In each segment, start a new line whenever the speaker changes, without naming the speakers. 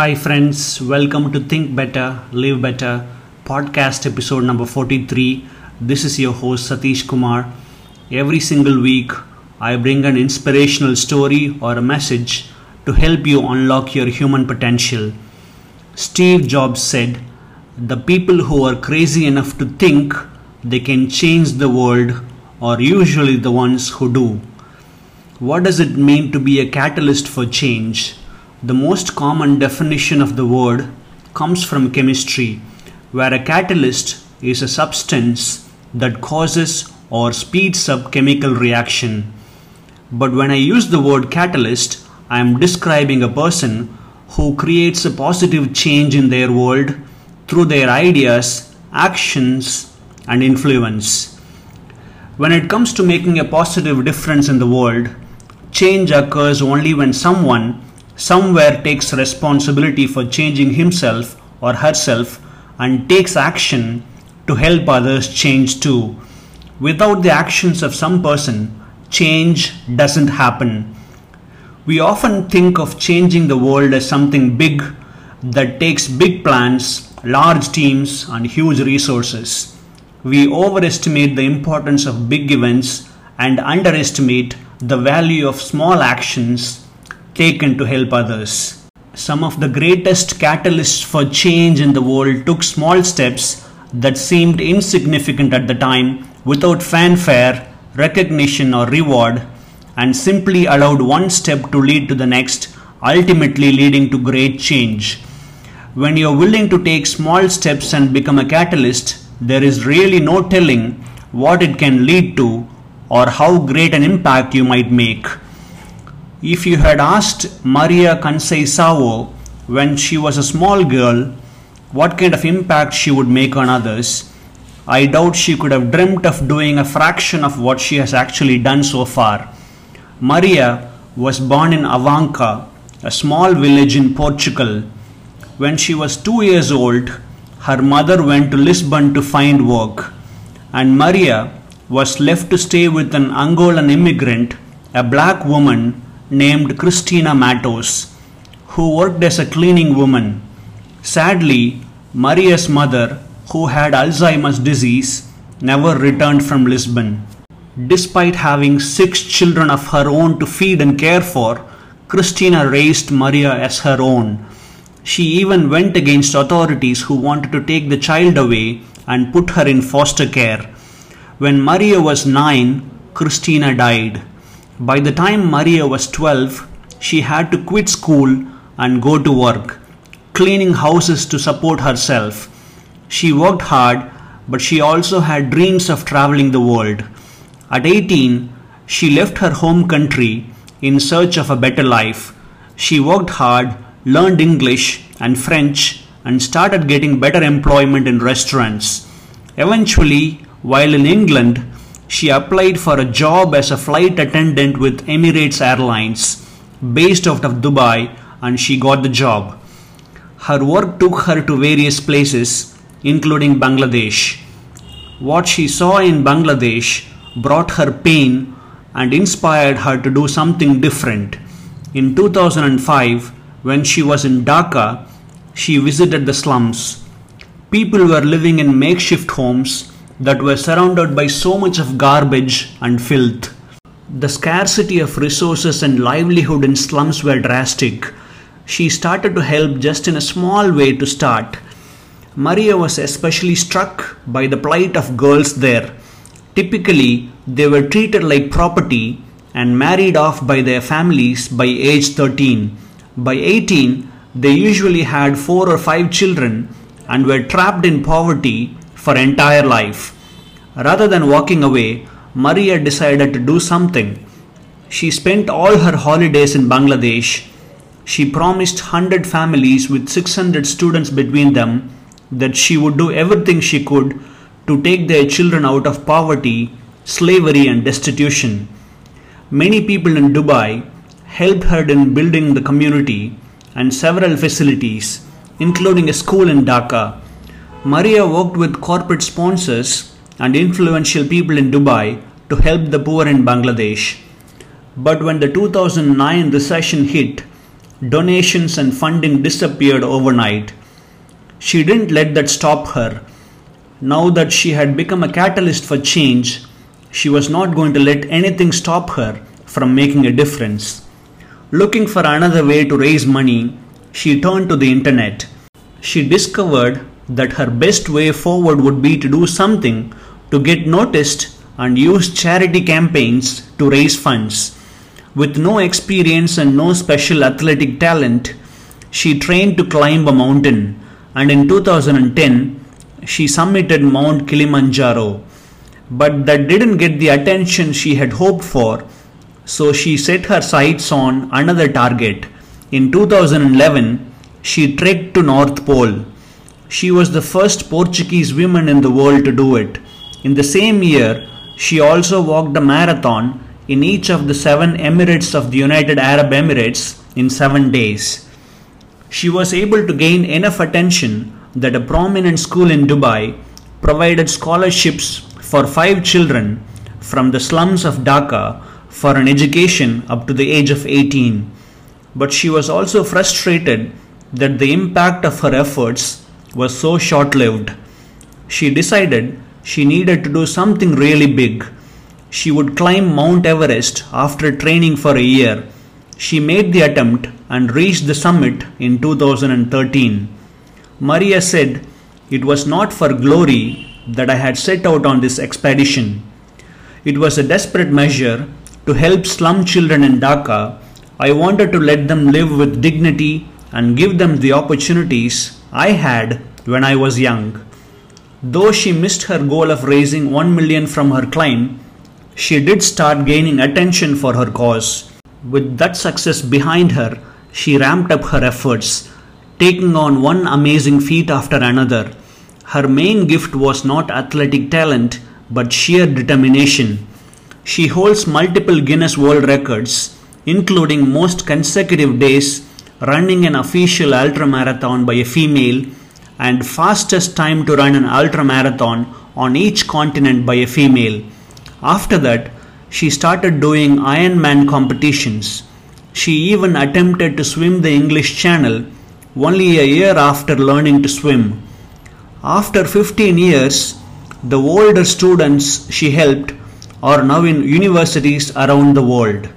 Hi, friends. Welcome to Think Better, Live Better podcast episode number 43. This is your host Satish Kumar. Every single week, I bring an inspirational story or a message to help you unlock your human potential. Steve Jobs said, The people who are crazy enough to think they can change the world are usually the ones who do. What does it mean to be a catalyst for change? The most common definition of the word comes from chemistry, where a catalyst is a substance that causes or speeds up chemical reaction. But when I use the word catalyst, I am describing a person who creates a positive change in their world through their ideas, actions, and influence. When it comes to making a positive difference in the world, change occurs only when someone somewhere takes responsibility for changing himself or herself and takes action to help others change too. Without the actions of some person, change doesn't happen. We often think of changing the world as something big that takes big plans, large teams, and huge resources. We overestimate the importance of big events and underestimate the value of small actions taken to help others. Some of the greatest catalysts for change in the world took small steps that seemed insignificant at the time without fanfare, recognition, or reward, and simply allowed one step to lead to the next, ultimately leading to great change. When you're willing to take small steps and become a catalyst, there is really no telling what it can lead to or how great an impact you might make. If you had asked Maria Conceição when she was a small girl what kind of impact she would make on others, I doubt she could have dreamt of doing a fraction of what she has actually done so far. Maria was born in Avanca, a small village in Portugal. When she was two years old, her mother went to Lisbon to find work, and Maria was left to stay with an Angolan immigrant, a black woman named Christina Matos, who worked as a cleaning woman. Sadly, Maria's mother, who had Alzheimer's disease, never returned from Lisbon. Despite having six children of her own to feed and care for, Christina raised Maria as her own. She even went against authorities who wanted to take the child away and put her in foster care. When Maria was nine, Christina died. By the time Maria was 12, she had to quit school and go to work, cleaning houses to support herself. She worked hard, but she also had dreams of traveling the world. At 18, she left her home country in search of a better life. She worked hard, learned English and French, and started getting better employment in restaurants. Eventually, while in England, she applied for a job as a flight attendant with Emirates Airlines based out of Dubai and she got the job. Her work took her to various places, including Bangladesh. What she saw in Bangladesh brought her pain and inspired her to do something different. In 2005, when she was in Dhaka, she visited the slums. People were living in makeshift homes that were surrounded by so much of garbage and filth. The scarcity of resources and livelihood in slums were drastic. She started to help just in a small way to start. Maria was especially struck by the plight of girls there. Typically, they were treated like property and married off by their families by age 13. By 18, they usually had four or five children and were trapped in poverty for entire life. Rather than walking away, Maria decided to do something. She spent all her holidays in Bangladesh. She promised 100 families with 600 students between them that she would do everything she could to take their children out of poverty, slavery, and destitution. Many people in Dubai helped her in building the community and several facilities, including a school in Dhaka. Maria worked with corporate sponsors and influential people in Dubai to help the poor in Bangladesh. But when the 2009 recession hit, donations and funding disappeared overnight. She didn't let that stop her. Now that she had become a catalyst for change, she was not going to let anything stop her from making a difference. Looking for another way to raise money, she turned to the internet. She discovered that her best way forward would be to do something to get noticed and use charity campaigns to raise funds. With no experience and no special athletic talent, she trained to climb a mountain and in 2010 she summited Mount Kilimanjaro. But that didn't get the attention she had hoped for, so she set her sights on another target. In 2011, she trekked to North Pole. She was the first Portuguese woman in the world to do it. In the same year, she also walked a marathon in each of the seven Emirates of the United Arab Emirates in seven days. She was able to gain enough attention that a prominent school in Dubai provided scholarships for five children from the slums of Dhaka for an education up to the age of 18. But she was also frustrated that the impact of her efforts was so short lived. She decided she needed to do something really big. She would climb Mount Everest after training for a year. She made the attempt and reached the summit in 2013. Maria said, It was not for glory that I had set out on this expedition. It was a desperate measure to help slum children in Dhaka. I wanted to let them live with dignity and give them the opportunities I had when I was young. Though she missed her goal of raising 1 million from her climb, she did start gaining attention for her cause. With that success behind her, she ramped up her efforts, taking on one amazing feat after another. Her main gift was not athletic talent but sheer determination. She holds multiple Guinness World Records, including most consecutive days running an official ultramarathon by a female and fastest time to run an ultramarathon on each continent by a female. After that, she started doing Ironman competitions. She even attempted to swim the English Channel only a year after learning to swim. After 15 years, the older students she helped are now in universities around the world.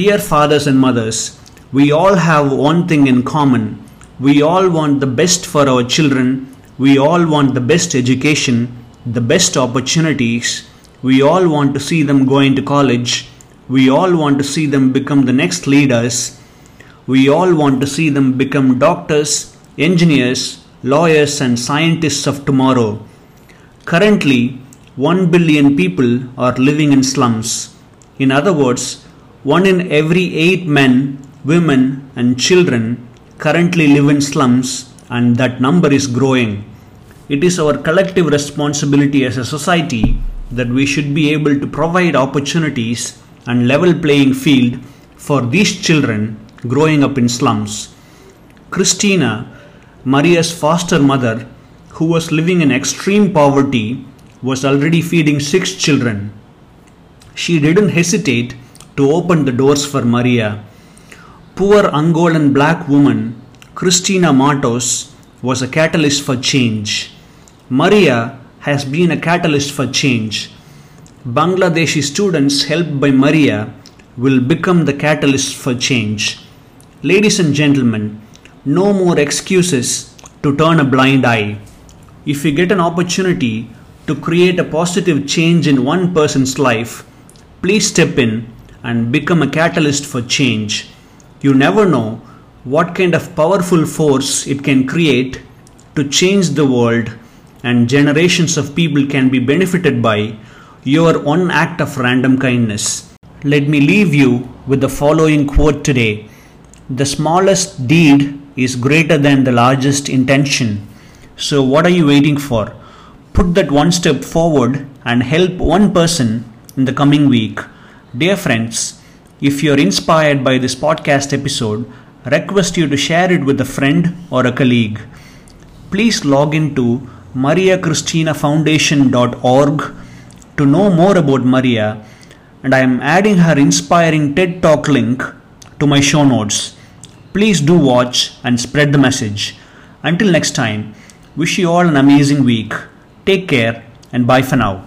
Dear fathers and mothers, we all have one thing in common. We all want the best for our children. We all want the best education, the best opportunities. We all want to see them going to college. We all want to see them become the next leaders. We all want to see them become doctors, engineers, lawyers, and scientists of tomorrow. Currently, 1 billion people are living in slums. In other words, 1 in every 8 men, women, and children currently live in slums, and that number is growing. It is our collective responsibility as a society that we should be able to provide opportunities and level playing field for these children growing up in slums. Christina, Maria's foster mother, who was living in extreme poverty, was already feeding six children. She didn't hesitate to open the doors for Maria. Poor Angolan black woman, Christina Matos, was a catalyst for change. Maria has been a catalyst for change. Bangladeshi students helped by Maria will become the catalyst for change. Ladies and gentlemen, no more excuses to turn a blind eye. If you get an opportunity to create a positive change in one person's life, please step in and become a catalyst for change. You never know what kind of powerful force it can create to change the world, and generations of people can be benefited by your one act of random kindness. Let me leave you with the following quote today The smallest deed is greater than the largest intention. So, what are you waiting for? Put that one step forward and help one person in the coming week. Dear friends, if you're inspired by this podcast episode, request you to share it with a friend or a colleague. Please log into mariachristinafoundation.org to know more about Maria and I am adding her inspiring TED Talk link to my show notes. Please do watch and spread the message. Until next time, wish you all an amazing week. Take care and bye for now.